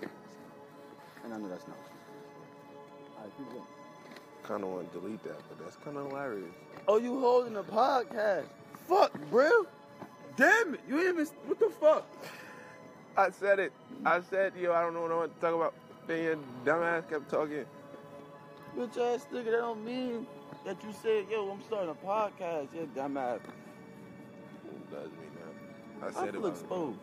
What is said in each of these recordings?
Damn. And I know that's not. Alright, keep going. Kind of want to delete that, but that's kind of hilarious. Oh, you holding a podcast? Fuck, bro. Damn it. You ain't even. What the fuck? I said it. I said, yo, I don't know what I want to talk about. Then your dumbass kept talking. Bitch ass nigga, that don't mean that you said, yo, I'm starting a podcast. Yeah, dumbass. It does mean that. I I said it. feel was- exposed.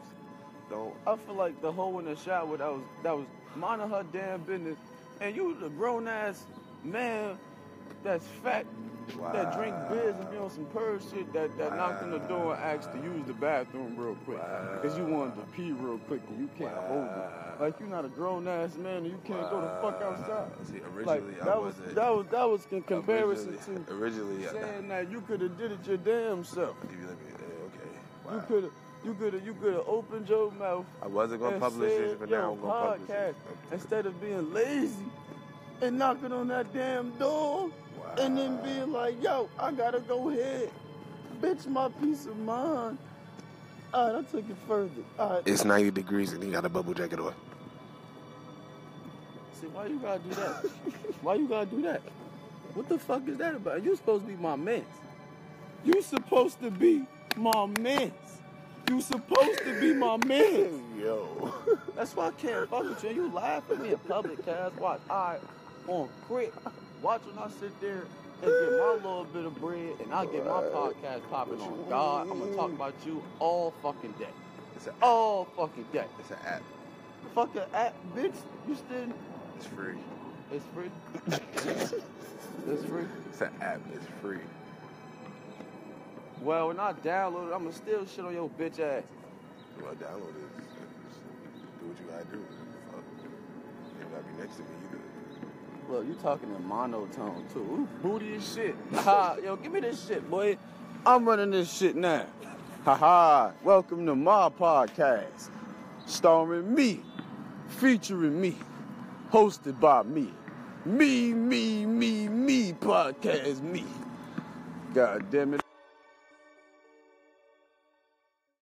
Don't. I feel like the hoe in the shower that was that was minding her damn business, and you the grown ass man that's fat that drink beers and be on some purr shit that, that knocked on the door and asked to use the bathroom real quick because you wanted to pee real quick and you can't hold it. Like you're not a grown ass man and you can't go the fuck outside. See, Like originally I that was wasn't. that was that was in comparison originally, to originally, I- saying that you could have did it your damn self. If you let me, okay. You could have you could have you could have opened your mouth I wasn't gonna publish said, it, but now I'm gonna publish it. Instead of being lazy and knocking on that damn door and then being like, yo, I gotta go ahead. Bitch, my peace of mind. All right, I took it further. All right. It's 90 degrees and he got a bubble jacket on. See, why you gotta do that? why you gotta do that? What the fuck is that about? You supposed to be my man. You supposed to be my mans. You supposed to be my man. Yo. That's why I can't fuck with you. You laugh at me in public, cuz. Watch, I on crit. Watch when I sit there and get my little bit of bread and I get my podcast popping on God. I'm gonna talk about you all fucking day. It's an. All fucking day. It's an app. Fucking app, bitch. You still. It's free. It's free. it's free. It's an app. It's free. Well, when I download it, I'ma still shit on your bitch ass. Well, to download it? Just do what you gotta do. Fuck. You gotta be next to me either. Look, you talking in monotone too. Ooh, booty as shit. Ha, yo, give me this shit, boy. I'm running this shit now. Ha ha. Welcome to my podcast. Starring me, featuring me, hosted by me. Me, me, me, me, podcast me. God damn it.